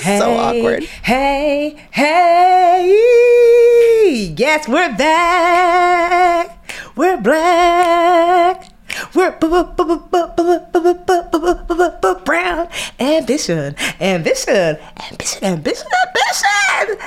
hey, so awkward. Hey, hey, yes, we're back. We're black. We're brown. Ambition, ambition, ambition, ambition, ambition.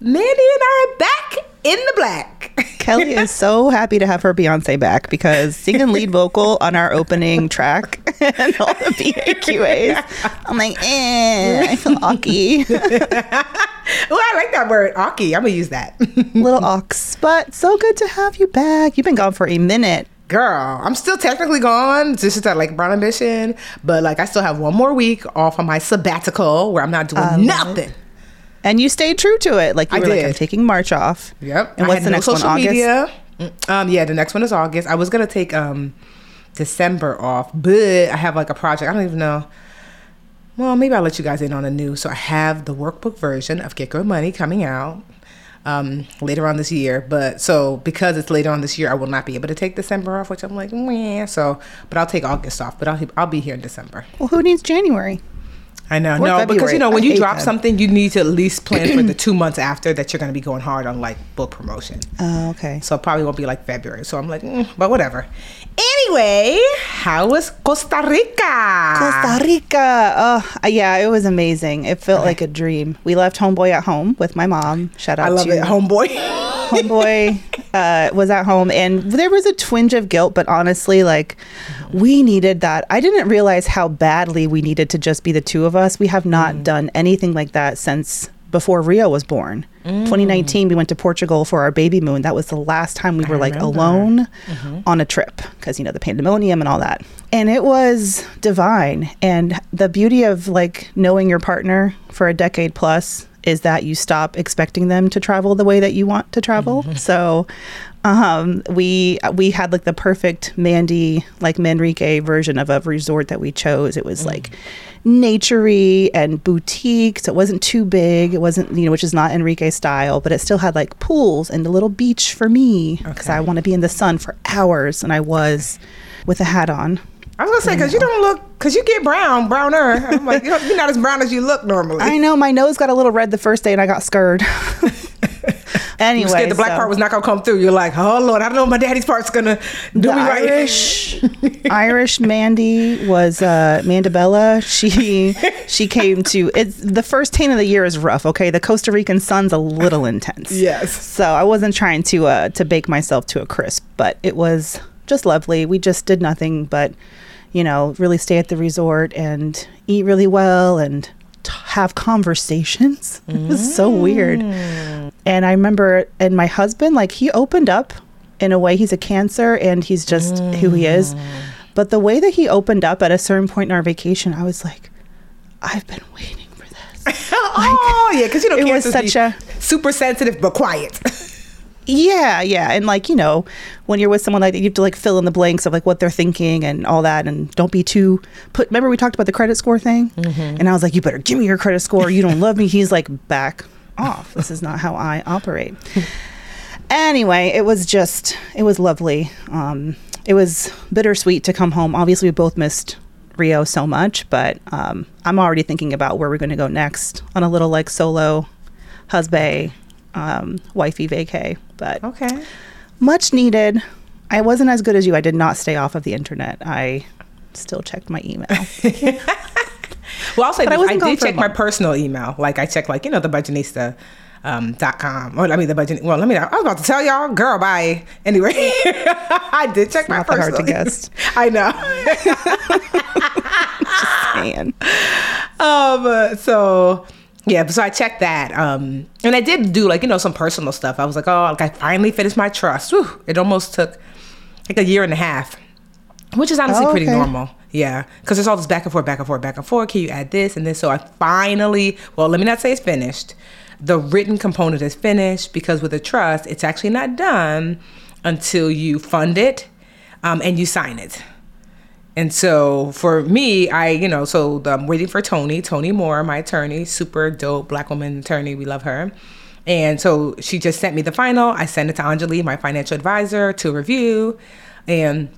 Mandi and I are back in the black. Kelly is so happy to have her Beyonce back because singing lead vocal on our opening track and all the BAQAs, I'm like, eh, I feel awky, Oh, I like that word, Aki. I'm gonna use that. little ox, but so good to have you back. You've been gone for a minute. Girl, I'm still technically gone. This is that like brown ambition, but like I still have one more week off on my sabbatical where I'm not doing nothing. And you stayed true to it. Like you I were like, did. I'm taking March off. Yep. And what's the no next one? social August? media. Mm, Um, yeah, the next one is August. I was gonna take um December off, but I have like a project. I don't even know. Well, maybe I'll let you guys in on the news. So I have the workbook version of Get Good Money coming out um, later on this year. But so because it's later on this year, I will not be able to take December off, which I'm like, Meh. so. But I'll take August off. But I'll I'll be here in December. Well, who needs January? I know. Or no, because you know when I you drop that. something, you need to at least plan for the two months after that you're going to be going hard on like book promotion. Oh, okay. So it probably won't be like February. So I'm like, mm, but whatever. Anyway, how was Costa Rica? Costa Rica. Oh, yeah, it was amazing. It felt like a dream. We left Homeboy at home with my mom. Shout out I love to it, homeboy. homeboy uh, was at home and there was a twinge of guilt but honestly like we needed that i didn't realize how badly we needed to just be the two of us we have not Mm. done anything like that since before rio was born Mm. 2019 we went to portugal for our baby moon that was the last time we were like remember. alone Mm-hmm. on a trip because you know the pandemonium and all that and it was divine and the beauty of like knowing your partner for a decade plus is that you stop expecting them to travel the way that you want to travel. So um, we we had like the perfect Mandi like Manrique version of a resort that we chose. It was like naturey and boutique, so it wasn't too big. It wasn't you know which is not Enrique style, but it still had like pools and a little beach for me because I want to be in the sun for hours, and I was with a hat on. I was gonna say because you don't look because you get brown, browner. I'm like you don't, you're not as brown as you look normally. I know my nose got a little red the first day, and I got scared. anyway, scared the black so- part was not gonna come through. You're like, oh lord, I don't know if my daddy's part's gonna do the me right. Irish Irish Mandi was uh Mandabella. She she came to it's the first tan of the year is rough, okay? The Costa Rican sun's a little intense. Yes. So I wasn't trying to uh to bake myself to a crisp, but it was just lovely. We just did nothing but, you know, really stay at the resort and eat really well and have conversations. It was so weird. And I remember, and my husband, like, he opened up in a way. He's a cancer and he's just who he is. Mm. But the way that he opened up at a certain point in our vacation, I was like, I've been waiting for this. oh yeah, because you know it was such a- super sensitive but quiet. Yeah, yeah. And like, you know, when you're with someone like that, you have to like fill in the blanks of like what they're thinking and all that. And don't be too put. Remember, we talked about the credit score thing? Mm-hmm. And I was like, you better give me your credit score. You don't love me. He's like, back off. This is not how I operate. anyway, it was just, it was lovely. Um, it was bittersweet to come home. Obviously, we both missed Rio so much, but um, I'm already thinking about where we're going to go next on a little like solo husband, um, wifey vacay. But okay. much needed. I wasn't as good as you. I did not stay off of the internet. I still checked my email. Well, I'll say I I, did check my personal email. Like I checked, like you know, the budgetnista. Um, dot com or I mean the budget. Well, let me. Know. I was about to tell y'all, girl. Bye. Anyway, I did check my not that hard personal. to guess. I know. Man. um so yeah so i checked that um and i did do like you know some personal stuff i was like oh like i finally finished my trust Whew. it almost took like a year and a half which is honestly Oh, pretty normal yeah because there's all this back and forth back and forth back and forth can you add this and this so i finally well let me not say it's finished the written component is finished because with a trust it's actually not done until you fund it um, and you sign it and so for me, I, you know, so I'm waiting for Tony, Tony Moore, my attorney, super dope black woman attorney. We love her. And so she just sent me the final. I sent it to Anjali, my financial advisor, to review. And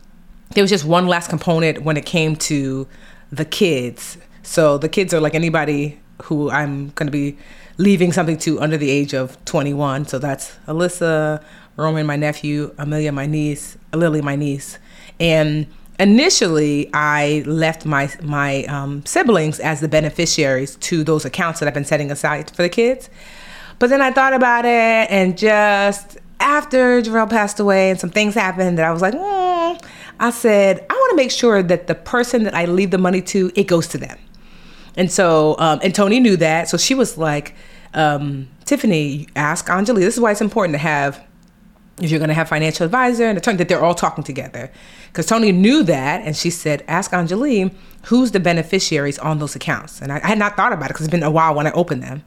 there was just one last component when it came to the kids. So the kids are like anybody who I'm going to be leaving something to under the age of 21. So that's Alyssa, Roman, my nephew, Amelia, my niece, Lily, my niece. And initially, I left my my um, siblings as the beneficiaries to those accounts that I've been setting aside for the kids. But then I thought about it, and just after Jarrell passed away and some things happened, that I was like, mm, I said, I want to make sure that the person that I leave the money to, it goes to them. And so, um, and Tony knew that. So she was like, um, Tiffany, ask Anjali. This is why it's important to have, if you're going to have financial advisor and attorney, that they're all talking together. Because Tony knew that. And she said, ask Anjali, who's the beneficiaries on those accounts? And I, I had not thought about it because it's been a while when I opened them.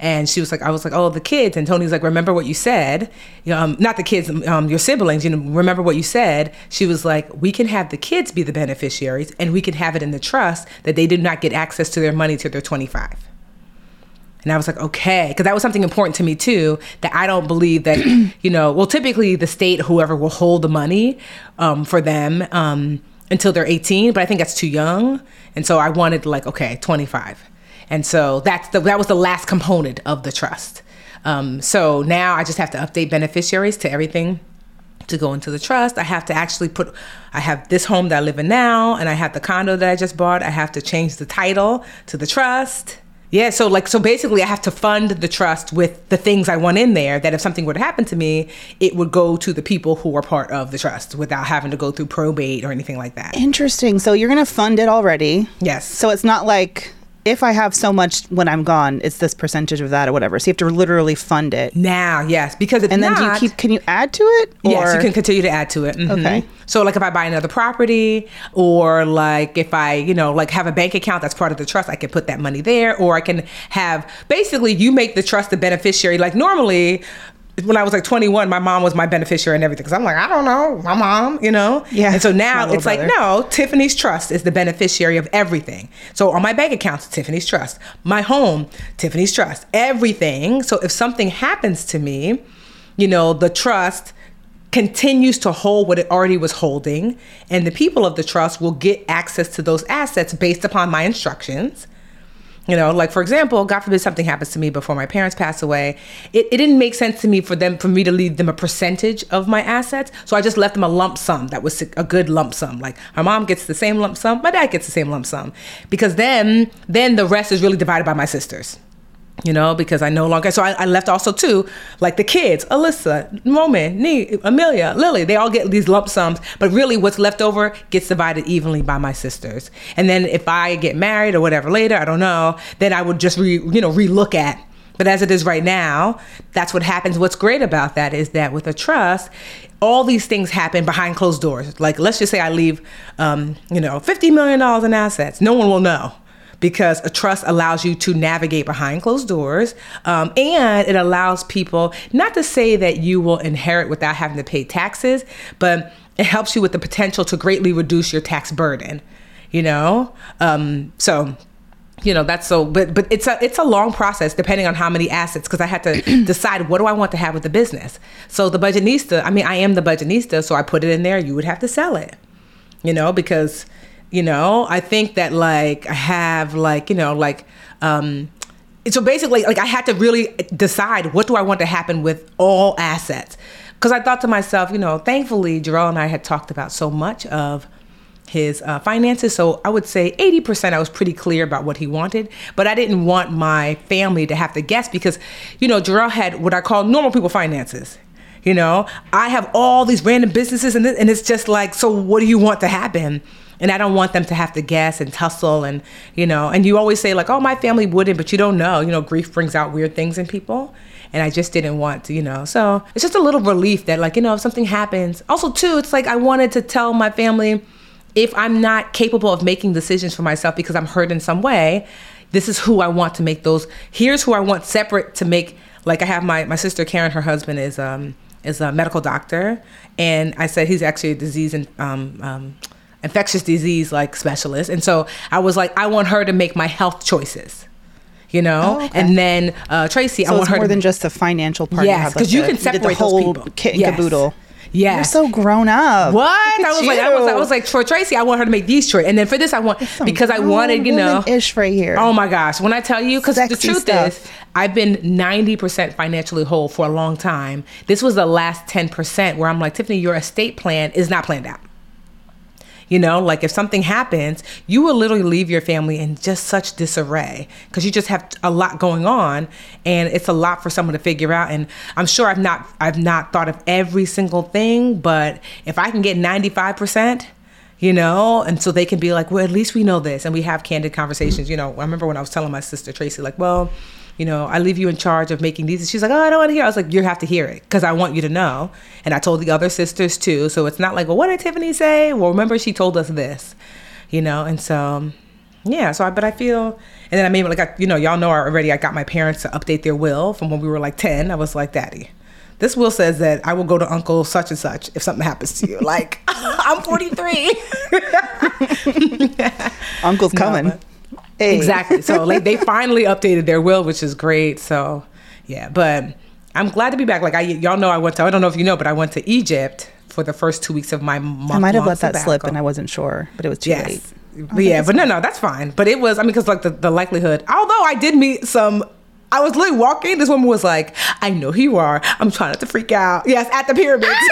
And she was like, I was like, oh, the kids. And Tony's like, remember what you said. Um, not the kids, um, your siblings, you know, remember what you said. She was like, we can have the kids be the beneficiaries and we can have it in the trust that they did not get access to their money till they're 25. And I was like, okay, because that was something important to me too. That I don't believe that, you know, well, typically the state, whoever will hold the money um, for them um, until they're 18, but I think that's too young. And so I wanted like, okay, 25. And so that's the, that was the last component of the trust. Um, so now I just have to update beneficiaries to everything to go into the trust. I have to actually put, I have this home that I live in now, and I have the condo that I just bought. I have to change the title to the trust. Yeah, so like, so basically, I have to fund the trust with the things I want in there that if something were to happen to me, it would go to the people who are part of the trust without having to go through probate or anything like that. Interesting. So you're going to fund it already. Yes. So it's not like if I have so much when I'm gone, it's this percentage of that or whatever. So you have to literally fund it. Now, yes, because if And then not, do you keep, can you add to it? Yes, you can continue to add to it. Mhm. Okay. So like if I buy another property or like if I, you know, like have a bank account that's part of the trust, I can put that money there or I can have basically you make the trust the beneficiary. Like normally when I was like 21, my mom was my beneficiary and everything. Cause I'm like, I don't know, my mom, you know? Yeah, And so now it's like, no, Tiffany's Trust is the beneficiary of everything. So on my bank accounts, Tiffany's Trust. My home, Tiffany's Trust. Everything. So if something happens to me, you know, the trust continues to hold what it already was holding, and the people of the trust will get access to those assets based upon my instructions. You know, like for example, God forbid something happens to me before my parents pass away. It, it didn't make sense to me for them for me to leave them a percentage of my assets. So I just left them a lump sum that was a good lump sum. Like my mom gets the same lump sum, my dad gets the same lump sum. Because then then the rest is really divided by my sisters you know, because I no longer. So I, I left also too, like the kids, Alyssa, Roman, Nee, Amelia, Lily. They all get these lump sums, but really, what's left over gets divided evenly by my sisters. And then if I get married or whatever later, I don't know, then I would just re, you know, relook at. But as it is right now, that's what happens. What's great about that is that with a trust, all these things happen behind closed doors. Like let's just say I leave, um, you know, fifty million dollars in assets. No one will know because a trust allows you to navigate behind closed doors um, and it allows people not to say that you will inherit without having to pay taxes but it helps you with the potential to greatly reduce your tax burden you know? Um, so you know that's so but but it's a it's a long process depending on how many assets because i had to decide what do i want to have with the business. So the budgetnista i mean i am the budgetnista so i put it in there you would have to sell it you know because you know i think that like i have like you know like um so basically like i had to really decide what do i want to happen with all assets because i thought to myself you know thankfully Jarrell and i had talked about so much of his uh, finances. So I would say 80% I was pretty clear about what he wanted, but I didn't want my family to have to guess because, you know, Jarrell had what I call normal people finances. You know, I have all these random businesses and, and it's just like, so what do you want to happen? And I don't want them to have to guess and tussle and, you know, and you always say like, oh, my family wouldn't, but you don't know. You know, grief brings out weird things in people and I just didn't want to, you know. So it's just a little relief that, like, you know, if something happens. Also, too, it's like I wanted to tell my family if I'm not capable of making decisions for myself because I'm hurt in some way, this is who I want to make those. Here's who I want separate to make. Like I have my my sister Karen, her husband is um is a medical doctor, and I said he's actually a disease and um, um infectious disease like specialist, and so I was like I want her to make my health choices you know. Oh, okay. And then uh, Tracy, so I want her more to, than just the financial part. Yes, because you, you, can separate the whole those people. kit and yes. caboodle. Yeah, you're so grown up. What I was you. like, I was, I was like, for Tracy, I want her to make these choices, and then for this, I want because I wanted, you know, ish right here. Oh my gosh, when I tell you, because the truth stuff. is, I've been ninety percent financially whole for a long time. This was the last ten percent where I'm like, Tiffany, your estate plan is not planned out. You know, like if something happens, you will literally leave your family in just such disarray because you just have a lot going on and it's a lot for someone to figure out. And I'm sure I've not I've not thought of every single thing, but if I can get 95%, you know, and so they can be like, well, at least we know this, and we have candid conversations. You know, I remember when I was telling my sister Tracy, like, well, you know, I leave you in charge of making these. And She's like, oh, I don't want to hear. I was like, you have to hear it because I want you to know. And I told the other sisters too. So it's not like, well, what did Tiffany say? Well, remember she told us this, you know. And so, yeah. So I, but I feel, and then I mean, like, I, you know, y'all know already. I got my parents to update their will from when we were like ten. I was like, Daddy, this will says that I will go to Uncle such and such if something happens to you. Like, I'm 43. Uncle's coming. No, Hey. Exactly. So like they finally updated their will, which is great. So yeah, but I'm glad to be back. Like I, y'all know, I went to. I don't know if you know, but I went to Egypt for the first two weeks of my month. I might have let that slip, and I wasn't sure, but it was too yes. late. But oh, yeah, but no, no, that's fine. But it was, I mean, because like the, the likelihood, although I did meet some I was literally walking. This woman was like, "I know who you are. I'm trying not to freak out." Yes, at the pyramids.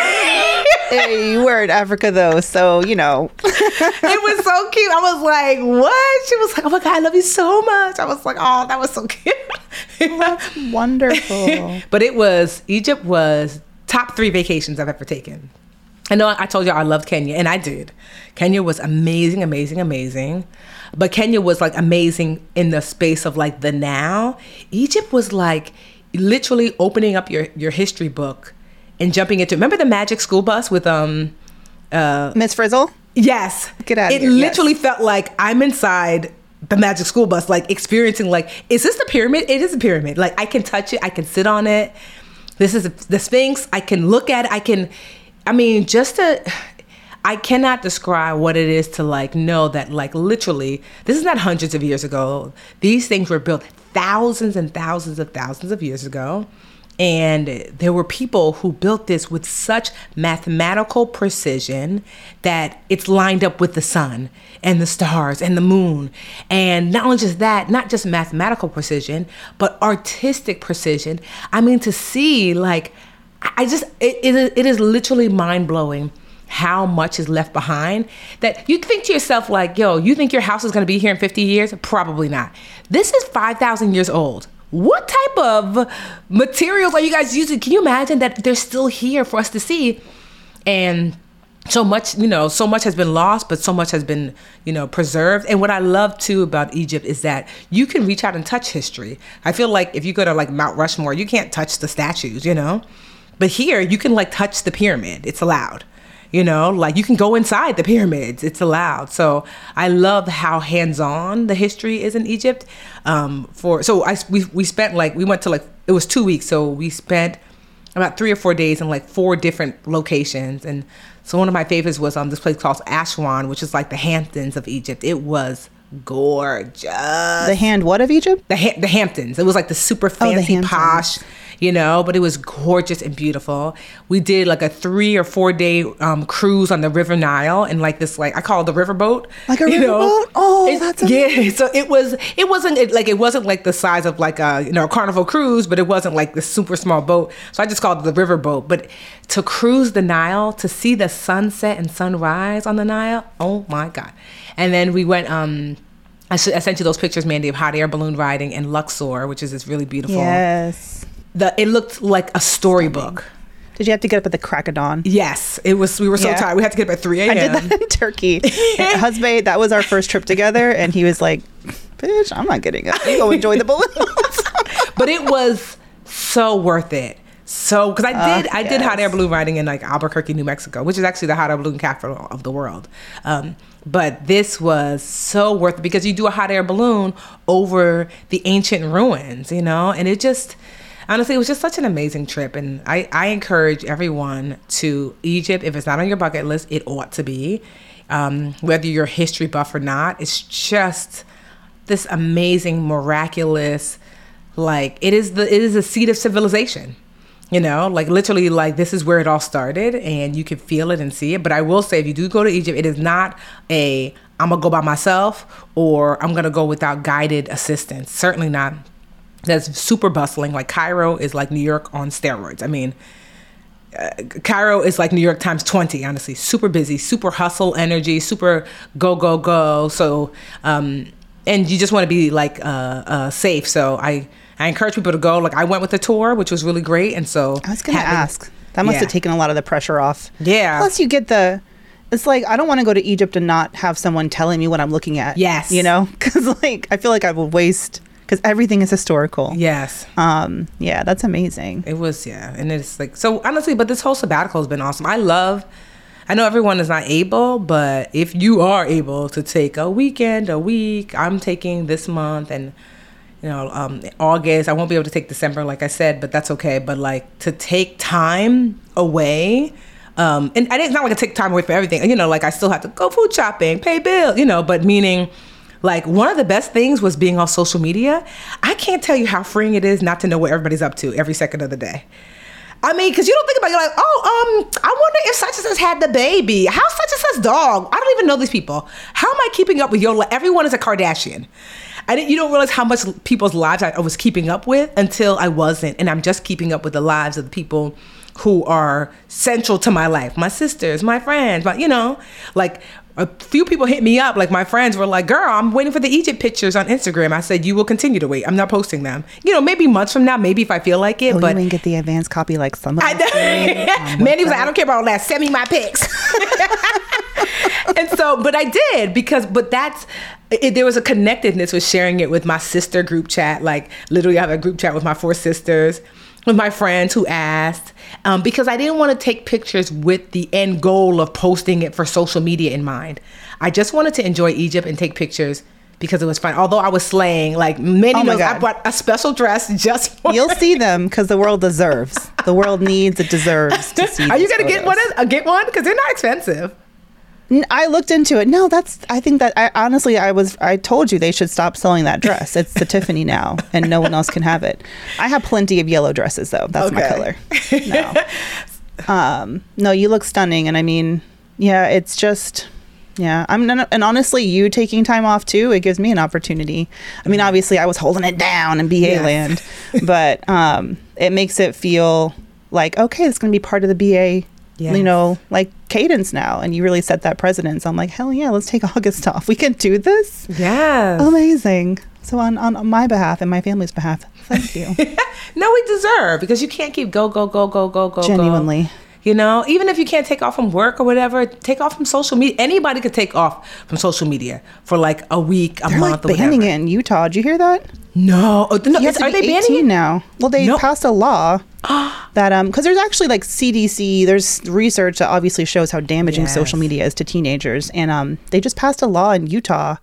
hey, you were in Africa though, so you know. it was so cute. I was like, "What?" She was like, "Oh my god, I love you so much." I was like, "Oh, that was so cute." That's wonderful. but it was Egypt was top three vacations I've ever taken. I know I told you I loved Kenya, and I did. Kenya was amazing, amazing, amazing. But Kenya was like amazing in the space of like the now. Egypt was like literally opening up your your history book and jumping into. Remember the Magic School Bus with um uh Miss Frizzle? Yes. Get out It here. literally yes. felt like I'm inside the Magic School Bus, like experiencing like, is this the pyramid? It is a pyramid. Like I can touch it, I can sit on it. This is the Sphinx. I can look at it. I can. I mean, just to I cannot describe what it is to like know that like literally this is not hundreds of years ago. These things were built thousands and thousands of thousands of years ago. And there were people who built this with such mathematical precision that it's lined up with the sun and the stars and the moon. And not only just that, not just mathematical precision, but artistic precision. I mean, to see, like, I just, it, it, it is literally mind blowing how much is left behind that you think to yourself like yo you think your house is going to be here in 50 years? Probably not. This is 5000 years old. What type of materials are you guys using? Can you imagine that they're still here for us to see? And so much you know so much has been lost but so much has been you know preserved. And what i love too about egypt is that you can reach out and touch history. I feel like if you go to like mount rushmore you can't touch the statues you know? But here you can like touch the pyramid. It's allowed you know like you can go inside the pyramids it's allowed so i love how hands-on the history is in egypt um, for so i we, we spent like we went to like it was two weeks so we spent about three or four days in like four different locations and so one of my favorites was um this place called Aswan, which is like the Hamptons of Egypt. It was gorgeous. The hand what of Egypt? The ha- the Hamptons. It was like the super fancy oh, posh. You know, but it was gorgeous and beautiful. We did like a three or four day um, cruise on the River Nile and like this, like I call it the riverboat. Like a riverboat? Oh, It's- that's yeah. So it was, it wasn't it, like it wasn't like the size of like a you know a carnival cruise, but it wasn't like this super small boat. So I just called it the riverboat. But to cruise the Nile, to see the sunset and sunrise on the Nile, oh my god! And then we went. um I sent you those pictures, Mandi, of hot air balloon riding in Luxor, which is this really beautiful. Yes. The it looked like a storybook. Did you have to get up at the crack of dawn? Yes, it was. We were so Yeah. tired. We had to get up at three a.m. I did that in Turkey. And Husband, that was our first trip together, and he was like, "Bitch, I'm not getting up. You go enjoy the balloons." but it was so worth it. So, because I did, I did hot air yes. balloon riding in like Albuquerque, New Mexico, which is actually the hot air balloon capital of the world. Um, but this was so worth it because you do a hot air balloon over the ancient ruins, you know, and it just, honestly, it was just such an amazing trip. And I, I encourage everyone to Egypt. If it's not on your bucket list, it ought to be. Um, whether you're a history buff or not, it's just this amazing, miraculous, like it is the it is the seat of civilization. You know, like literally, like this is where it all started, and you can feel it and see it. But I will say, if you do go to Egypt, it is not a I'm gonna go by myself or I'm gonna go without guided assistance. Certainly not. That's super bustling. Like Cairo is like New York on steroids. I mean, Cairo is like New York times 20, honestly. Super busy, super hustle energy, super go, go, go. So, um, and you just want to be like uh, uh, safe. So I, I encourage people to go. Like I went with the tour, which was really great. And so I was gonna ask. That must Yeah. have taken a lot of the pressure off. Yeah. Plus, you get the. It's like I don't want to go to Egypt and not have someone telling me what I'm looking at. Yes. You know, because like I feel like I would waste because everything is historical. Yes. Um. Yeah, that's amazing. It was, yeah. And it's like, so honestly, but this whole sabbatical has been awesome. I love, I know everyone is not able, but if you are able to take a weekend, a week, I'm taking this month and, you know, um, August. I won't be able to take December, like I said, but that's okay. But like to take time away, um, and I didn't, it's not like I take time away from everything. You know, like I still have to go food shopping, pay bills, you know, but meaning, like one of the best things was being on social media. I can't tell you how freeing it is not to know what everybody's up to every second of the day. I mean, because you don't think about it, you're like, oh, um, I wonder if such and such had the baby. How such and such dog? I don't even know these people. How am I keeping up with life? Everyone is a Kardashian. I didn't, you don't realize how much people's lives I was keeping up with until I wasn't. And I'm just keeping up with the lives of the people who are central to my life. My sisters, my friends, my, you know, like a few people hit me up. Like my friends were like, girl, I'm waiting for the Egypt pictures on Instagram. I said, you will continue to wait. I'm not posting them. You know, maybe months from now, maybe if I feel like it, Oh, but you get the advanced copy like some of I know. Um, Mandi was like, I don't care about all that. Send me my pics. and so, but I did because, but that's, it, there was a connectedness with sharing it with my sister group chat. Like, literally, I have a group chat with my four sisters, with my friends who asked, um, because I didn't want to take pictures with the end goal of posting it for social media in mind. I just wanted to enjoy Egypt and take pictures. Because it was fun. Although I was slaying, like many Oh knows, I bought a special dress just for You'll see them because the world deserves. The world needs. It deserves to see. Are you gonna get one? Uh, get one because they're not expensive. I looked into it. No, that's. I think that. I honestly, I was. I told you they should stop selling that dress. It's the Tiffany now, and no one else can have it. I have plenty of yellow dresses though. That's my color. No. um. No, you look stunning, and I mean, yeah, it's just. Yeah, I'm and honestly, you taking time off too, it gives me an opportunity. I mean, obviously, I was holding it down in BA Yes. land, but um, it makes it feel like okay, it's going to be part of the BA Yes. you know, like cadence now. And you really set that precedence. I'm like, hell yeah, let's take August off. We can do this. Yes. Amazing. So on, on my behalf and my family's behalf, thank you. no, we deserve because you can't keep go go go go go go. go. You know, even if you can't take off from work or whatever, take off from social media. Anybody could take off from social media for like a week, a They're month, like or banning it in Utah. Did you hear that? No, oh, no is- are they 18 banning it? now. Well, they No. passed a law that um because there's actually like CDC. There's research that obviously shows how damaging Yes. social media is to teenagers, and um they just passed a law in Utah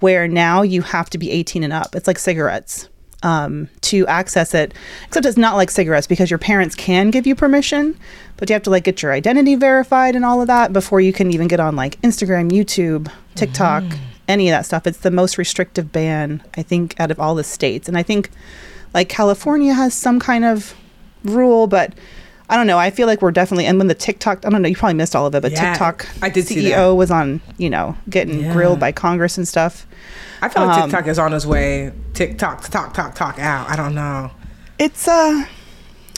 where now you have to be 18 and up. It's like cigarettes um to access it except it's not like cigarettes because your parents can give you permission but you have to like get your identity verified and all of that before you can even get on like instagram youtube tiktok any of that stuff. It's the most restrictive ban i think out of all the states. And i think like California has some kind of rule, but I don't know. I feel like we're definitely and when the TikTok I don't know, you probably missed all of it, but Yeah, TikTok I did CEO was on, you know, getting Yeah. grilled by Congress and stuff. I feel like Um, TikTok is on his way. TikTok, talk, talk, talk out. I don't know. It's uh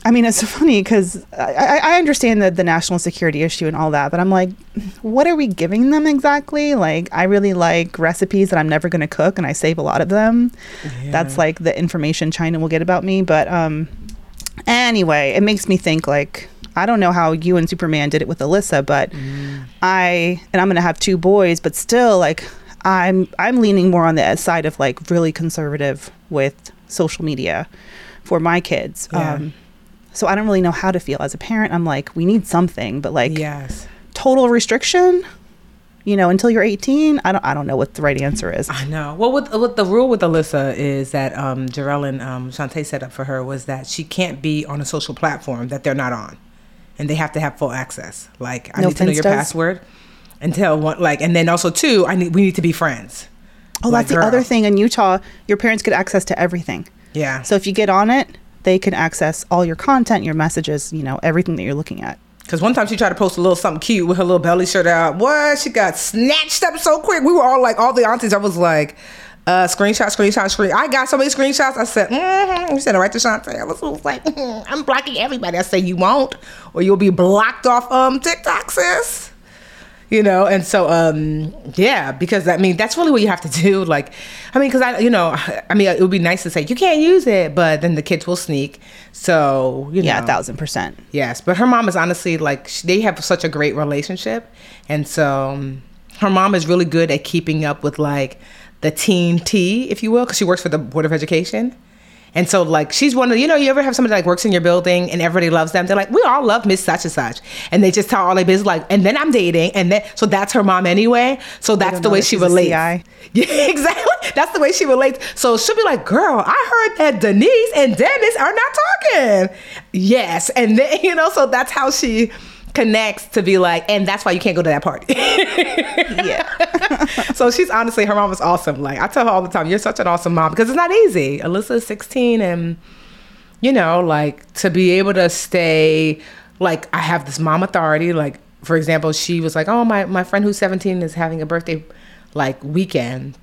I mean, it's funny because I, I I understand the, the national security issue and all that, but I'm like, what are we giving them exactly? Like, I really like recipes that I'm never going to cook, and I save a lot of them. That's like the information China will get about me. But um, anyway, it makes me think like, I don't know how you and Superman did it with Alyssa, but I and I'm going to have two boys, but still, like, I'm I'm leaning more on the side of like really conservative with social media for my kids. Yeah. Um, so I don't really know how to feel as a parent. I'm like, we need something, but like Yes. total restriction, you know, until you're 18. I don't I don't know what the right answer is. I know. Well, with, with the rule with Alyssa is that um, Jarell and um, Shantae set up for her was that she can't be on a social platform that they're not on, and they have to have full access. Like, I No need to know your Finstas? password until one. Like, and then also two, I need we need to be friends. Oh, Like, that's the girl. other thing in Utah. Your parents get access to everything. Yeah. So if you get on it, they can access all your content, your messages, you know, everything that you're looking at. Because one time she tried to post a little something cute with her little belly shirt out. What? She got snatched up so quick. We were all like, all the aunties. I was like, uh, screenshot, screenshot, screen. I got so many screenshots. I said, mm-hmm. You said it right to Shantae. I was, like, "Mhm, I'm blocking everybody. I say you won't, or you'll be blocked off um TikTok, sis. You know, and so um yeah, because I mean that's really what you have to do. Like, I mean, because I you know, I mean it would be nice to say you can't use it, but then the kids will sneak. So you Yeah, know, a thousand percent. Yes, but her mom is honestly like sh- they have such a great relationship, and so um, her mom is really good at keeping up with like the teen T, if you will, because she works for the Board of Education. And so, like, she's one of you know, you ever have somebody like works in your building and everybody loves them? They're like, we all love Miss Such and Such, and they just tell all their business. Like, and then I'm dating, and then so that's her mom anyway. So that's the way that she relates. Yeah, exactly. That's the way she relates. So she'll be like, girl, I heard that Denise and Dennis are not talking. Yes. And then, you know, so that's how she connects to be like, and that's why you can't go to that party. Yeah. so she's honestly, her mom is awesome. Like, I tell her all the time, you're such an awesome mom because it's not easy. Alyssa is 16 and, you know, like to be able to stay, like, I have this mom authority. Like, for example, she was like, oh, my, my friend who's 17 is having a birthday, like, weekend.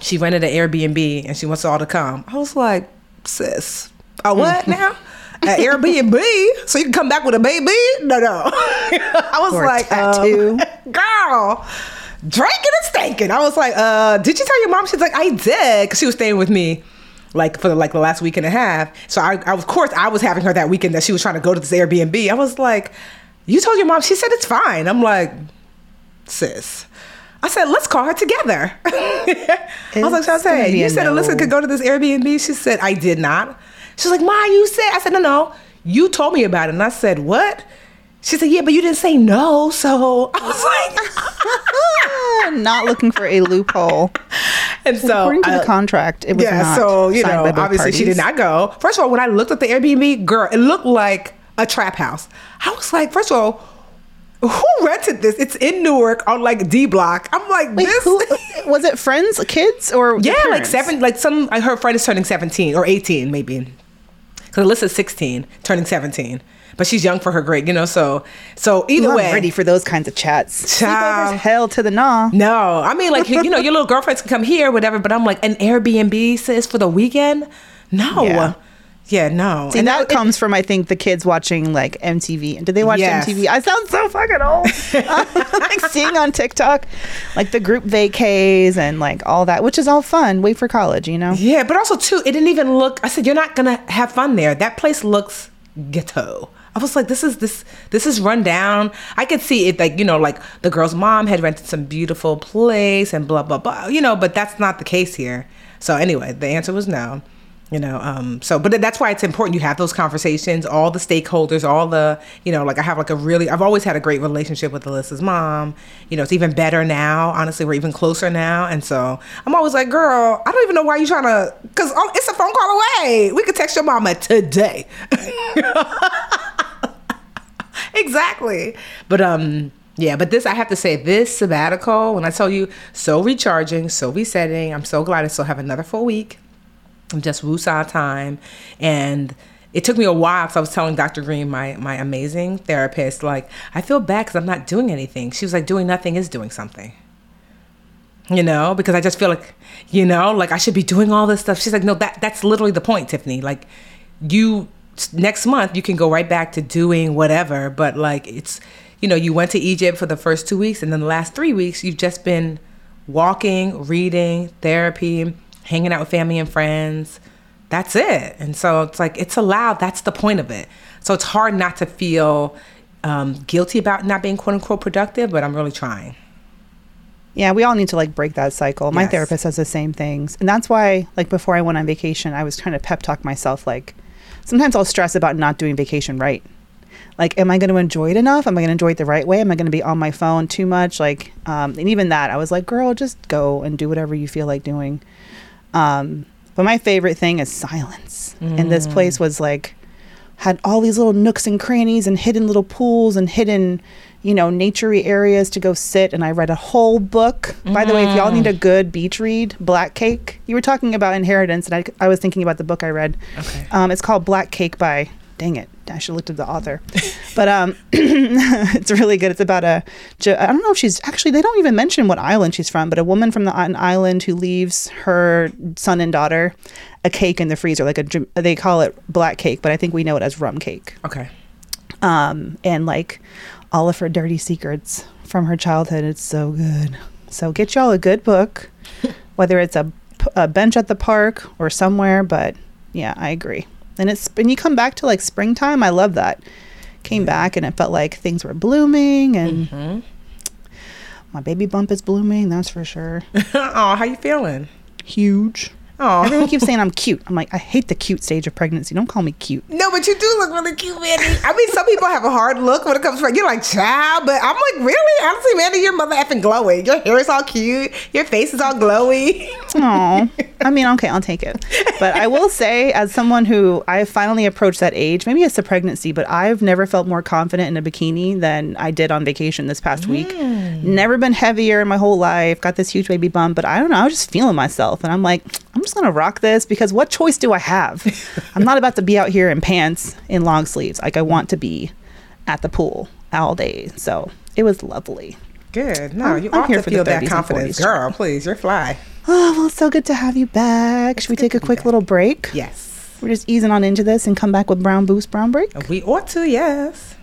She rented an Airbnb and she wants all to come. I was like, sis, a what now? An Airbnb? So you can come back with a baby? No, no. I was Or like, tattoo. um, girl, drinking and stanking. I was like, uh, did you tell your mom? She's like, I did, because she was staying with me like for like the last week and a half. So I, I of course I was having her that weekend that she was trying to go to this Airbnb. I was like, you told your mom? She said it's fine. I'm like, sis. I said, let's call her together. I was like, Shantae, you said Alyssa could go to this Airbnb. She said, I did not. She's like, Ma, you said. I said, no, no. You told me about it. And I said, what? She said, yeah, but you didn't say no. So I was like, not looking for a loophole. and so According to uh, the contract, it was yeah, not so you know, obviously she did not go. First of all, when I looked at the Airbnb, girl, it looked like a trap house. I was like, first of all, who rented this? It's in Newark on like D Block. I'm like, Wait, this. who, was it friends, kids, or yeah, like seven, like some. I heard friend is turning seventeen or eighteen, maybe. Because Alyssa's sixteen, turning seventeen, but she's young for her grade, you know. So, so either Ooh, way, ready for those kinds of chats. Child. Hell to the nah. No, I mean like you know your little girlfriends can come here, whatever. But I'm like an Airbnb sis for the weekend. No, Yeah. Yeah, no. See, that now it- comes from I think the kids watching like MTV. And did they watch Yes. MTV? I sound so fucking old. like seeing on TikTok, like the group vacays and like all that, which is all fun. Wait for college, you know. Yeah, but also too, it didn't even look. I said you're not gonna have fun there. That place looks ghetto. I was like, this is this this is run down. I could see it like you know like the girl's mom had rented some beautiful place and blah blah blah. You know, but that's not the case here. So anyway, the answer was no. You know, um, so but that's why it's important you have those conversations, all the stakeholders, all the you know, like I have like a really I've always had a great relationship with Alyssa's mom. You know, it's even better now. Honestly, we're even closer now, and so I'm always like, girl, I don't even know why you're trying to, because it's a phone call away. We could text your mama today. exactly. But um, yeah. But this, I have to say, this sabbatical, when I tell you, so recharging, so resetting. I'm so glad I still have another full week just woosah time, and it took me a while because I was telling Dr. Green, my my amazing therapist, like I feel bad because I'm not doing anything. She was like, doing nothing is doing something. You know, because I just feel like, you know, like I should be doing all this stuff. She's like, no, that that's literally the point, Tiffany. Like, you next month you can go right back to doing whatever, but like it's, you know, you went to Egypt for the first two weeks, and then the last three weeks you've just been walking, reading, therapy, hanging out with family and friends that's it. And so it's like, it's allowed. That's the point of it. So it's hard not to feel um, guilty about not being quote unquote productive, but I'm really trying. Yeah, we all need to like break that cycle. My therapist says the same things. And that's why, like, before I went on vacation, I was trying to pep talk myself. Like, sometimes I'll stress about not doing vacation right. Like, am I going to enjoy it enough? Am I going to enjoy it the right way? Am I going to be on my phone too much? Like, um, and even that, I was like, girl, just go and do whatever you feel like doing. Um, but my favorite thing is silence. Mm. And this place mm. was like, had all these little nooks and crannies and hidden little pools and hidden, you know, naturey areas to go sit. And I read a whole book. Mm. By the way, if y'all need a mm. good beach read, Black Cake. You were talking about inheritance, and I, I was thinking about the book I read. Okay. Um, it's called Black Cake by dang it, I should have looked at the author. but um, it's really good. It's about a, I don't know if she's actually, they don't even mention what island she's from, but a woman from the, an island who leaves her son and daughter a cake in the freezer, like a, they call it black cake, but I think we know it as rum cake. Okay. Um, and like all of her dirty secrets from her childhood. It's so good. So get y'all a good book, whether it's a, a bench at the park or somewhere, but yeah, I agree and it's and you come back to like springtime. I love that. Came back and it felt like things were blooming and mm-hmm. my baby bump is blooming. That's for sure. oh, how you feeling? Huge. Oh, everyone keeps saying I'm cute. I'm like, I hate the cute stage of pregnancy. Don't call me cute. No, but you do look really cute, Mandi. I mean, some people have a hard look when it comes to pregnancy, you're like, child, but I'm like, really? Honestly, Mandi, your mother effing glowing. Your hair is all cute. Your face is all glowy. Oh, I mean, okay, I'll take it. But I will say, as someone who I finally approached that age, maybe it's the pregnancy, but I've never felt more confident in a bikini than I did on vacation this past mm. week. Never been heavier in my whole life. Got this huge baby bump, but I don't know. I was just feeling myself, and I'm like, I'm just gonna rock this because what choice do I have? I'm not about to be out here in pants in long sleeves. Like I want to be at the pool all day. So it was lovely. Good. No, I'm, you I'm ought to feel that confidence, girl. Please, you're fly. Oh well, it's so good to have you back. It's Should we take a quick little break? Yes. We're just easing on into this and come back with Brown Boost Brown Break. We ought to, yes.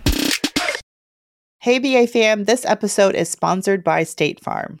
Hey BA fam, this episode is sponsored by State Farm.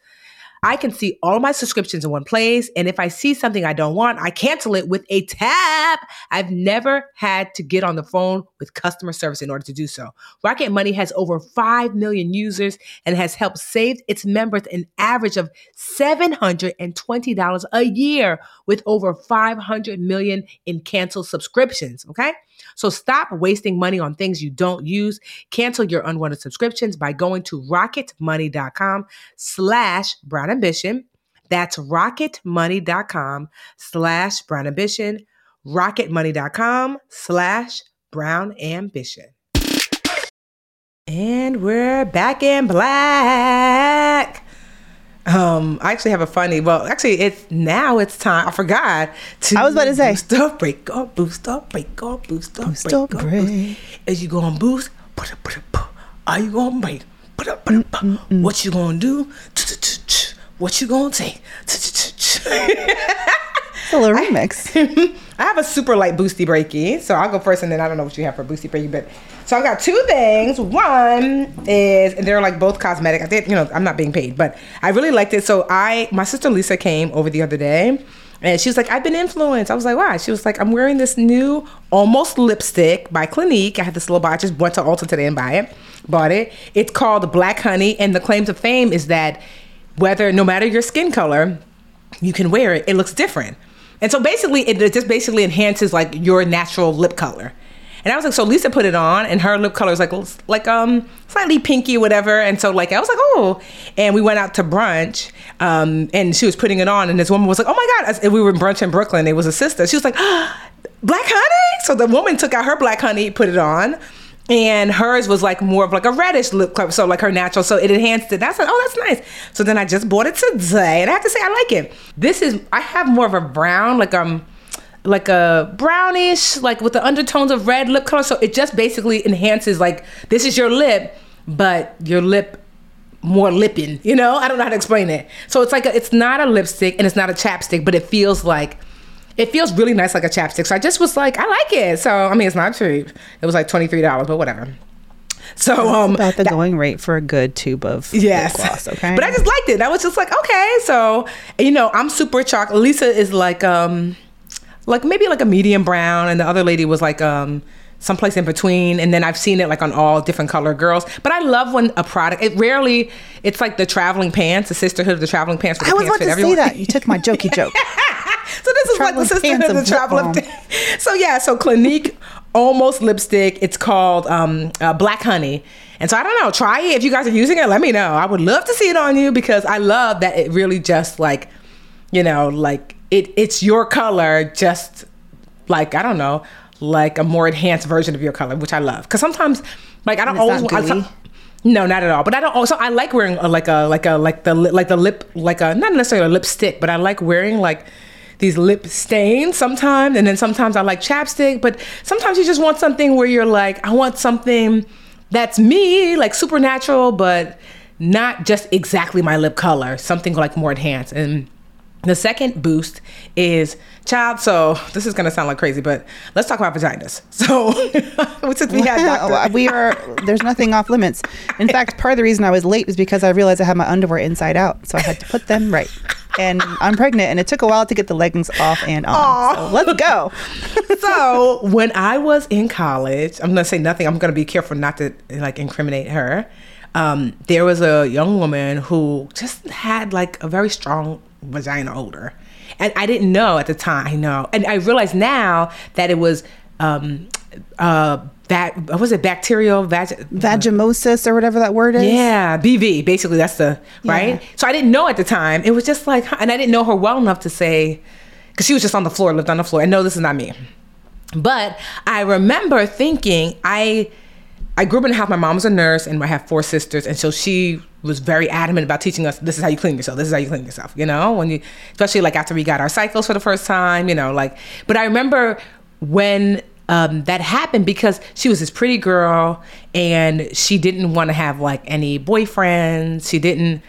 I can see all my subscriptions in one place. And if I see something I don't want, I cancel it with a tap. I've never had to get on the phone with customer service in order to do so. Rocket Money has over 5 million users and has helped save its members an average of $720 a year with over 500 million in canceled subscriptions. Okay. So stop wasting money on things you don't use. Cancel your unwanted subscriptions by going to rocketmoney.com slash brown ambition. That's rocketmoney.com slash brown ambition. Rocketmoney.com slash brown ambition. And we're back in black. Um, I actually have a funny. Well, actually, it's now. It's time. I forgot. To I was about to say boost up, break up, boost up, break up, boost up, boost break up, break. Boost. As you go on boost, put up, put up, are you gonna break? Put up, put up. What you gonna do? What you gonna take? It's a little remix. I have a super light boosty breaky, so I'll go first, and then I don't know what you have for boosty breaky, but so I've got two things. One is, and they're like both cosmetic. I did, you know, I'm not being paid, but I really liked it. So I, my sister Lisa came over the other day. And she was like, I've been influenced. I was like, why? She was like, I'm wearing this new almost lipstick by Clinique. I had this little box. I just went to Ulta today and buy it. Bought it. It's called Black Honey. And the claim to fame is that whether, no matter your skin color, you can wear it. It looks different. And so basically, it just basically enhances like your natural lip color. And I was like, so Lisa put it on, and her lip color is like like um slightly pinky, whatever. And so like I was like, oh. And we went out to brunch, um, and she was putting it on, and this woman was like, oh my god. we were in brunch in Brooklyn. It was a sister. She was like, black honey. So the woman took out her black honey, put it on and hers was like more of like a reddish lip color, so like her natural, so it enhanced it. That's like, oh, that's nice. So then I just bought it today, and I have to say I like it. This is I have more of a brown, like um, like a brownish, like with the undertones of red lip color. So it just basically enhances like this is your lip, but your lip more lipping. You know, I don't know how to explain it. So it's like a, it's not a lipstick and it's not a chapstick, but it feels like it feels really nice like a chapstick. So I just was like, I like it. So I mean, it's not cheap. It was like twenty three dollars, but whatever. So That's um, about the that, going rate for a good tube of yes, gloss, okay. But I just liked it. I was just like, okay. So you know, I'm super chocolate. Lisa is like um, like maybe like a medium brown, and the other lady was like um someplace in between and then i've seen it like on all different color girls. But i love when a product it rarely it's like the traveling pants the sisterhood of the traveling pants i was about to everyone. say that. You took my jokey joke. So this is like the sisterhood of the traveling so yeah so clinique almost lipstick it's called um, uh, black honey. And so i don't know try it. If you guys are using it let me know. I would love to see it on you because i love that it really just like you know like it it's your color just like i don't know like a more enhanced version of your color, which I love. Because sometimes, like I don't always. I, no, not at all. But I don't. Also, I like wearing a, like a like a like the like the lip like a not necessarily a lipstick, but I like wearing like these lip stains sometimes, and then sometimes I like chapstick. But sometimes you just want something where you're like, I want something that's me, like supernatural, but not just exactly my lip color. Something like more enhanced and The second boost is child. So this is gonna sound like crazy, but let's talk about vaginas. So since we had Dr. we are there's nothing off limits. In fact, part of the reason I was late is because I realized I had my underwear inside out, so I had to put them right. And I'm pregnant, and it took a while to get the leggings off and on. So let's go. so when I was in college, I'm gonna say nothing. I'm gonna be careful not to like incriminate her. Um, there was a young woman who just had like a very strong vagina odor, and I didn't know at the time. I know, and I realize now that it was um, uh, that what was it bacterial vag- vaginosis or whatever that word is. yeah, BV. Basically, that's the right. So I didn't know at the time. It was just like, and I didn't know her well enough to say, because she was just on the floor, lived on the floor. And no, this is not me. But I remember thinking, I, I grew up in a house. My mom was a nurse, and I have four sisters, and so she was very adamant about teaching us this is how you clean yourself. This is how you clean yourself. You know, when you, especially like after we got our cycles for the first time. You know, like. But I remember when um, that happened because she was this pretty girl and she didn't want to have like any boyfriends. She didn't.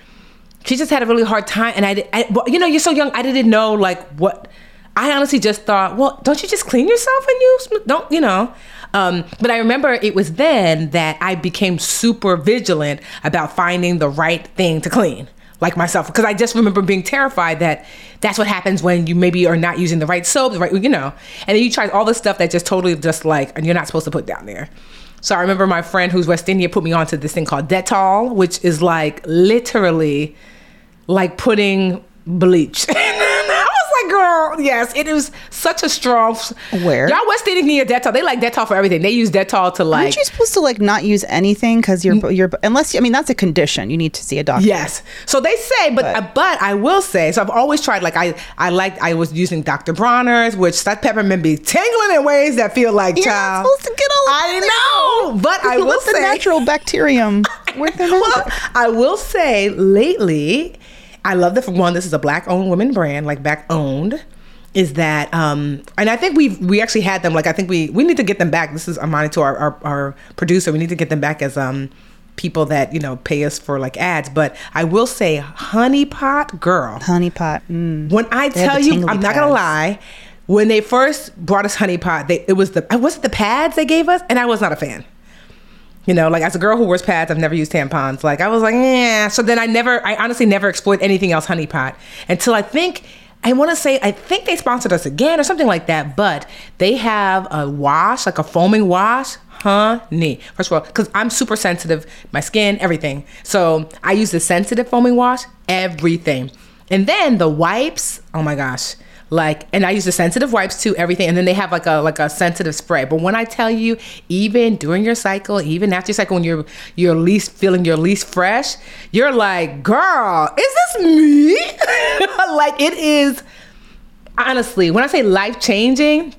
She just had a really hard time, and I, I you know, you're so young. I didn't know like what. I honestly just thought, well, don't you just clean yourself and you don't, you know? Um, but I remember it was then that I became super vigilant about finding the right thing to clean, like myself, because I just remember being terrified that that's what happens when you maybe are not using the right soap, the right, you know, and then you try all this stuff that just totally just like, and you're not supposed to put down there. So I remember my friend who's West Indian put me onto this thing called Dettol, which is like literally like putting bleach. I was like, girl, yes, it was such a strong. Where? Y'all West Indian need a Dettol. They like Dettol for everything. They use Dettol to like. Aren't you supposed to like not use anything because you're you're unless I mean that's a condition you need to see a doctor. Yes. So they say, but but, uh, but I will say, so I've always tried. Like I I liked I was using Dr. Bronner's, which that peppermint be tingling in ways that feel like You're child. not supposed to get all. I know, but I will Let the say natural bacterium. Well. I will say lately, I love the one. This is a black owned women brand, like black owned. Is that um and I think we've we actually had them like I think we we need to get them back. This is Imani to our, our our producer. We need to get them back as um people that you know pay us for like ads. But I will say, Honey Pot Girl. Honey pot. Mm. When I They tell you, I'm not gonna lie. When they first brought us Honey Pot, they, it was the was it the pads they gave us, and I was not a fan. You know, like as a girl who wears pads, I've never used tampons. Like I was like, yeah. So then I never, I honestly never explored anything else Honey Pot until I think. I want to say I think they sponsored us again or something like that, but they have a wash, like a foaming wash. Honey, first of all, because I'm super sensitive, my skin, everything. So I use the sensitive foaming wash, everything. And then the wipes, oh my gosh. Like, and I use the sensitive wipes too, everything. And then they have like a like a sensitive spray. But when I tell you, even during your cycle, even after your cycle, when you're you're least feeling your least fresh, you're like, girl, is this me? like it is honestly, when I say life changing,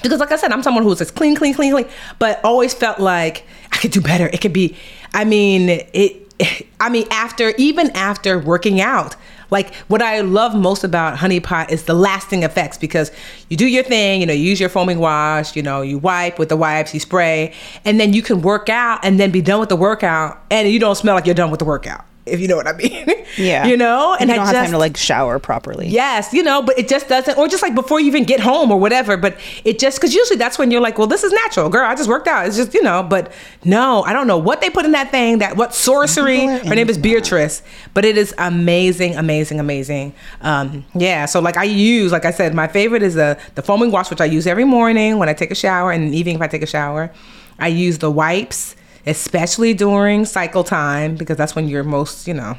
because like I said, I'm someone who's just clean, clean, clean, clean, but always felt like I could do better. It could be, I mean, it, I mean, after, even after working out, like what I love most about Honey Pot is the lasting effects because you do your thing, you know, you use your foaming wash, you know, you wipe with the wipes, you spray, and then you can work out and then be done with the workout and you don't smell like you're done with the workout, if you know what I mean. Yeah. You know, And you I don't have time to like shower properly. Yes, you know, but it just doesn't, or just like before you even get home or whatever. But it just, because usually that's when you're like, well, this is natural, girl. I just worked out. It's just, you know, but no, I don't know what they put in that thing, that what sorcery. Her name is. Beatrice, but it is amazing, amazing, amazing. Um, yeah, so like I use, like I said, my favorite is the, the foaming wash, which I use every morning when I take a shower and evening if I take a shower. I use the wipes, especially during cycle time, because that's when you're most, you know,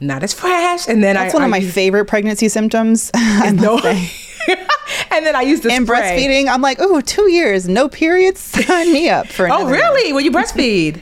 not as fresh. And then I That's I, one of my favorite pregnancy symptoms. I no. and then I used the And spray. breastfeeding, I'm like, oh, two years, no periods. Sign me up for. Oh, one. really? When you breastfeed?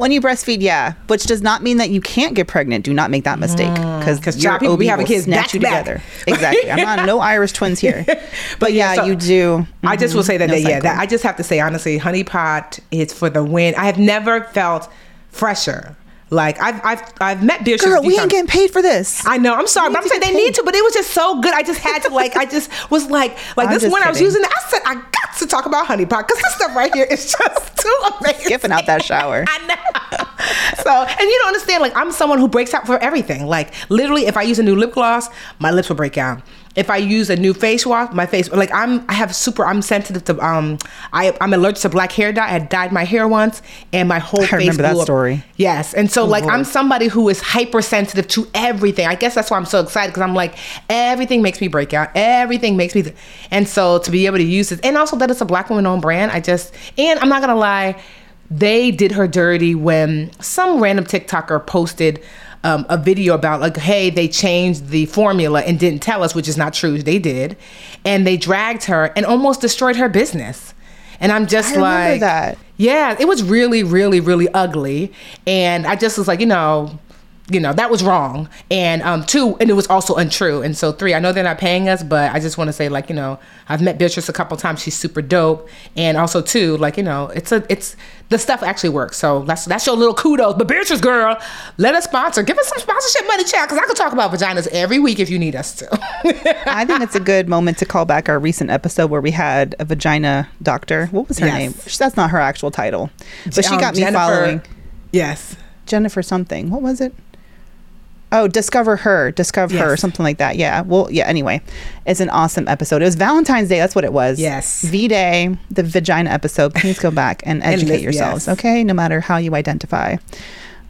When you breastfeed, yeah, which does not mean that you can't get pregnant. Do not make that mistake because 'Cause child people be having kids snatch to you back. together. Exactly. I'm not no Irish twins here, but, But yeah, so- you do. I just will mm-hmm. say that, No that, yeah, that. I just have to say honestly, Honey Pot is for the win. I have never felt fresher. Like I've I've I've met Beatrice. Girl, we ain't getting paid for this. I know. I'm sorry, but I'm saying they get need to. But it was just so good. I just had to like. I just was like like I'm this one I was using. I said I got to talk about honey pot because this stuff right here is just too amazing. Skipping out that shower. I know. So and you don't understand. Like I'm someone who breaks out for everything. Like literally, if I use a new lip gloss, my lips will break out. If I use a new face wash, my face like I'm I have super I'm sensitive to um I I'm allergic to black hair dye. I had dyed my hair once and my whole I face remember that up. story. Yes, and so like I'm somebody who is hypersensitive to everything. I guess that's why I'm so excited because I'm like everything makes me break out. Everything makes me, and so to be able to use this, and also that it's a black woman owned brand. I just and I'm not gonna lie, they did her dirty when some random TikToker posted. Um, a video about like, hey, they changed the formula and didn't tell us, which is not true. They did, and they dragged her and almost destroyed her business. And I'm just I like, that. yeah, it was really, really, really ugly. And I just was like, you know, you know, that was wrong. And um two, and it was also untrue. And so three, I know they're not paying us, but I just want to say, like, you know, I've met Beatrice a couple times. She's super dope. And also two, like, you know, it's a it's the stuff actually works. So that's that's your little kudos. But Beatrice girl, let us sponsor. Give us some sponsorship money, chat, because I could talk about vaginas every week if you need us to. I think it's a good moment to call back our recent episode where we had a vagina doctor. What was her Yes. name? That's not her actual title, but she Um, got me Jennifer- following yes. Jennifer something. What was it? Oh, discover her, discover her, Yes. something like that. Yeah. Well, yeah. Anyway, it's an awesome episode. It was Valentine's Day. That's what it was. Yes. V Day, the vagina episode. Please go back and And educate li- yourselves. yes. Okay, no matter how you identify.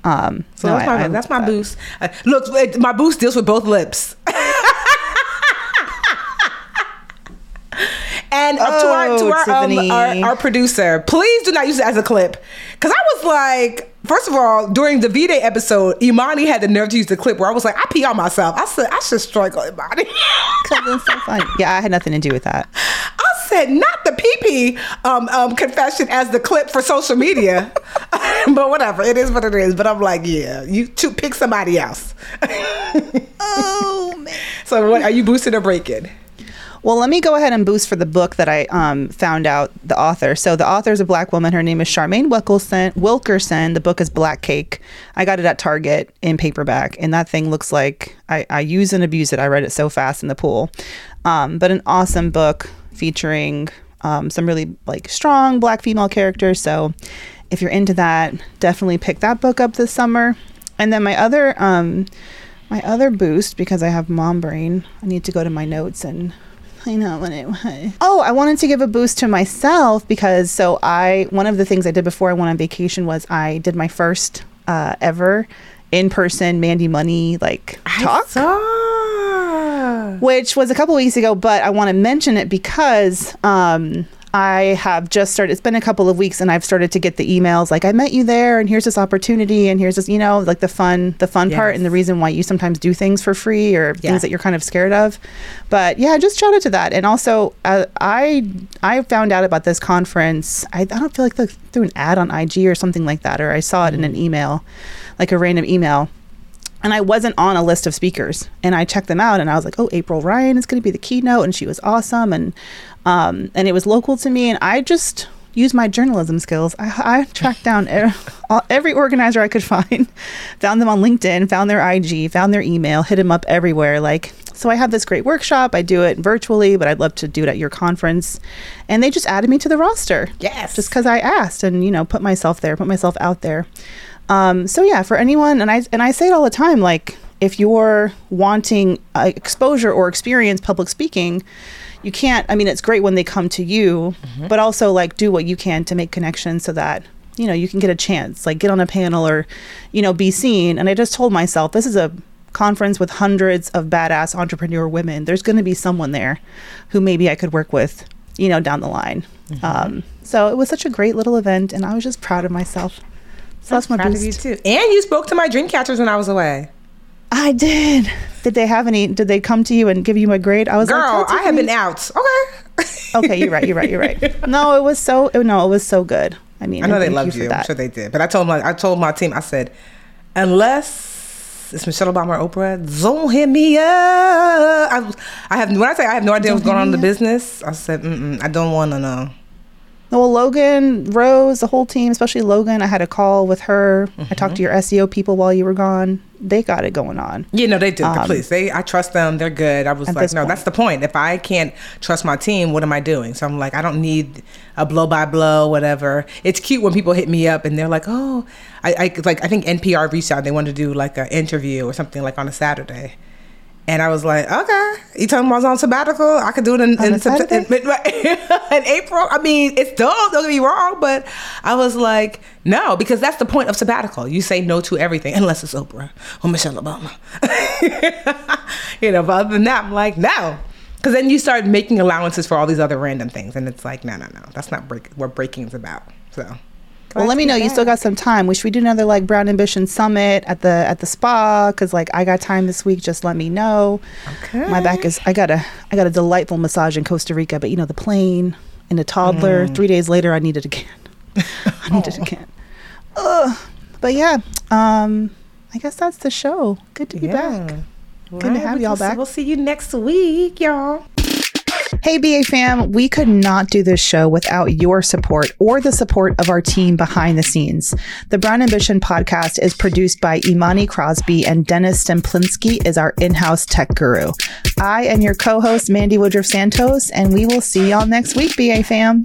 Um, So no, that's, I- my, I that's my that. boost. Uh, look, wait, my boost deals with both lips. and uh, to our to Oh, our, um, our our producer, please do not use it as a clip, because I was like, first of all, during the V Day episode, Imani had the nerve to use the clip where I was like, I pee on myself. I said I should on Imani. it's so funny. Yeah, I had nothing to do with that. I said not the pee pee um, um, confession as the clip for social media, but whatever, it is what it is. But I'm like, yeah, you to pick somebody else. Oh man. So what are you boosting or breaking? Well, let me go ahead and boost for the book that I um, found out the author. So the author is a black woman. Her name is Charmaine Wilkerson. Wilkerson. The book is Black Cake. I got it at Target in paperback, and that thing looks like I, I use and abuse it. I read it so fast in the pool. Um, but an awesome book featuring um, some really like strong black female characters. So if you're into that, definitely pick that book up this summer. And then my other um, my other boost because I have mom brain. I need to go to my notes and find out what it was. Oh, I wanted to give a boost to myself because so I one of the things I did before I went on vacation was I did my first uh, ever in person Mandi Money like talk which was a couple weeks ago, but I want to mention it because um, I have just started. It's been a couple of weeks, and I've started to get the emails like, "I met you there, and here's this opportunity, and here's this," you know, like the fun, the fun part, and the reason why you sometimes do things for free or Yeah. things that you're kind of scared of. But yeah, just shout out to that, and also uh, I I found out about this conference. I, I don't feel like the, through an ad on IG or something like that, or I saw it in an email, like a random email and I wasn't on a list of speakers. And I checked them out, and I was like, "Oh, April Ryan is going to be the keynote," and she was awesome, and um, and it was local to me, and I just used my journalism skills. I, I tracked down e- all- every organizer I could find, found them on LinkedIn, found their IG, found their email, hit them up everywhere, like. So I have this great workshop. I do it virtually, but I'd love to do it at your conference. And they just added me to the roster. Yes. Just because I asked and, you know, put myself there, put myself out there. Um, so yeah, for anyone, and I and I say it all the time, like if you're wanting uh, exposure or experience public speaking, you can't. I mean, it's great when they come to you, but also like do what you can to make connections so that you know you can get a chance, like get on a panel or you know be seen. And I just told myself this is a conference with hundreds of badass entrepreneur women. There's going to be someone there who maybe I could work with, you know, down the line. Um, so it was such a great little event, and I was just proud of myself. So that's my Proud boost. of you too. And you spoke to my dream catchers when I was away. I did. Did they have any? Did they come to you and give you a grade? I was Girl, like, "Tell I have Tiffany." been out. Okay. okay, you're right. You're right. You're right. No, it was so. Oh, no, it was so good. I mean, I know they loved for you. I'm sure they did. But I told my I told my team. I said, unless it's Michelle Obama or Oprah, don't hit me up. I, I have when I say I have no idea what's going on in the business. I said, Mm-mm, I don't want to know. Well, Logan, Rose, the whole team, especially Logan, I had a call with her. I Mm-hmm. talked to your SEO people while you were gone. They got it going on. You know, they did. Um, please, they. I trust them. They're good. I was like, no, point. that's the point. If I can't trust my team, what am I doing? So I'm like, I don't need a blow by blow, whatever. It's cute when people hit me up and they're like, oh, I, I like. I think NPR reached out. They wanted to do like an interview or something like on a Saturday. And I was like, okay, you telling me I was on sabbatical? I could do it in, in, Sept- in, in April. I mean, it's dope, don't get me wrong, but I was like, no, because that's the point of sabbatical. You say no to everything, unless it's Oprah or Michelle Obama. you know, but other than that, I'm like, no. Because then you start making allowances for all these other random things. And it's like, no, no, no. That's not break- what breaking is about. So. Well, let me know. You still got some time. We should we do another like Brown Ambition Summit at the at the spa? Cause like I got time this week. Just let me know. Okay. My back is. I got a I got a delightful massage in Costa Rica, but you know the plane and a toddler. Mm. Three days later, I need it again. I need it again. Ugh. But yeah, um, I guess that's the show. Good to be back. Good to have y'all back. We'll see you next week, y'all. Hey, BA fam, we could not do this show without your support or the support of our team behind the scenes. The Brown Ambition podcast is produced by Imani Crosby and Dennis Stemplinsky is our in-house tech guru. I am your co-host, Mandi Woodruff Sastry, and we will see y'all next week, BA fam.